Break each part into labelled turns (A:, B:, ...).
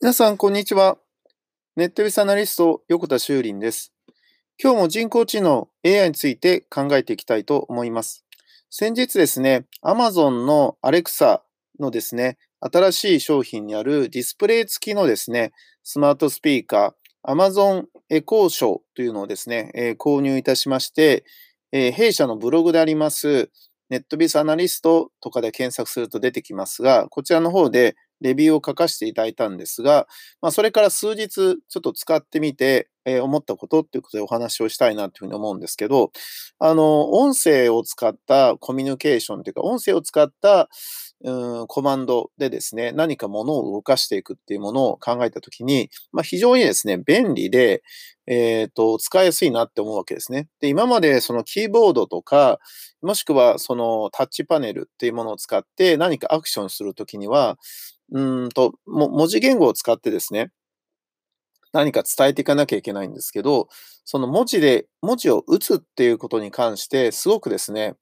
A: 皆さん、こんにちは。ネットビスアナリスト、横田修林です。今日も人工知能 AI について考えていきたいと思います。先日ですね、Amazon の Alexa のですね、新しい商品にあるディスプレイ付きのですね、スマートスピーカー、Amazon Echo Show というのをですね、えー、購入いたしまして、えー、弊社のブログであります、ネットビスアナリストとかで検索すると出てきますが、こちらの方でレビューを書かせていただいたんですが、まあ、それから数日ちょっと使ってみて、えー、思ったことっていうことでお話をしたいなというふうに思うんですけど、あの、音声を使ったコミュニケーションというか、音声を使ったうんコマンドでですね、何かものを動かしていくっていうものを考えたときに、まあ、非常にですね、便利で、えっ、ー、と、使いやすいなって思うわけですね。で、今までそのキーボードとか、もしくはそのタッチパネルっていうものを使って何かアクションするときには、うんと、文字言語を使ってですね、何か伝えていかなきゃいけないんですけど、その文字で、文字を打つっていうことに関して、すごくですね、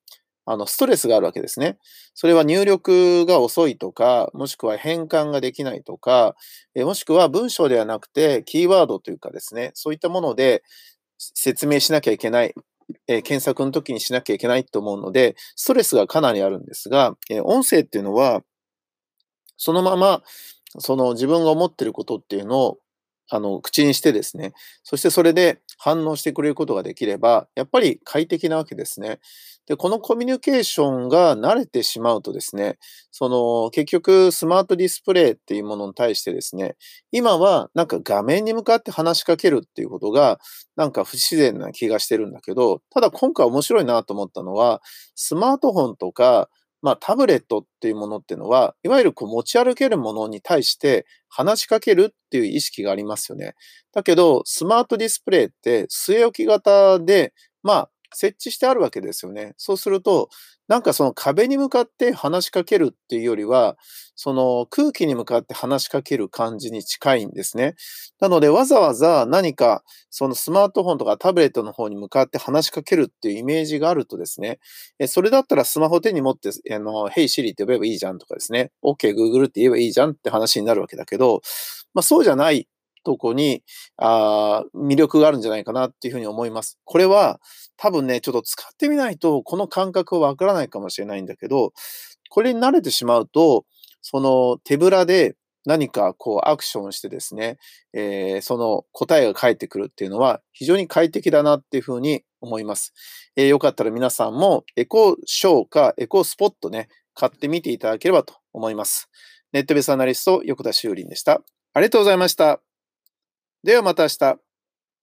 A: あの、ストレスがあるわけですね。それは入力が遅いとか、もしくは変換ができないとか、えもしくは文章ではなくて、キーワードというかですね、そういったもので説明しなきゃいけない、え検索の時にしなきゃいけないと思うので、ストレスがかなりあるんですが、え音声っていうのは、そのまま、その自分が思ってることっていうのを、あの、口にしてですね、そしてそれで反応してくれることができれば、やっぱり快適なわけですね。で、このコミュニケーションが慣れてしまうとですね、その、結局スマートディスプレイっていうものに対してですね、今はなんか画面に向かって話しかけるっていうことが、なんか不自然な気がしてるんだけど、ただ今回面白いなと思ったのは、スマートフォンとか、まあ、タブレットっていうものっていうのは、いわゆるこう持ち歩けるものに対して話しかけるっていう意識がありますよね。だけど、スマートディスプレイって据え置き型で、まあ、設置してあるわけですよね。そうすると、なんかその壁に向かって話しかけるっていうよりは、その空気に向かって話しかける感じに近いんですね。なのでわざわざ何かそのスマートフォンとかタブレットの方に向かって話しかけるっていうイメージがあるとですね、それだったらスマホ手に持って、あの、Hey Siri って呼べばいいじゃんとかですね、OK Google って言えばいいじゃんって話になるわけだけど、まあそうじゃないとこに、あ魅力があるんじゃないかなっていうふうに思います。これは多分ね、ちょっと使ってみないとこの感覚はわからないかもしれないんだけど、これに慣れてしまうと、その手ぶらで何かこうアクションしてですね、えー、その答えが返ってくるっていうのは非常に快適だなっていうふうに思います。えー、よかったら皆さんもエコショーかエコスポットね、買ってみていただければと思います。ネットベースアナリスト横田修林でした。ありがとうございました。ではまた明日。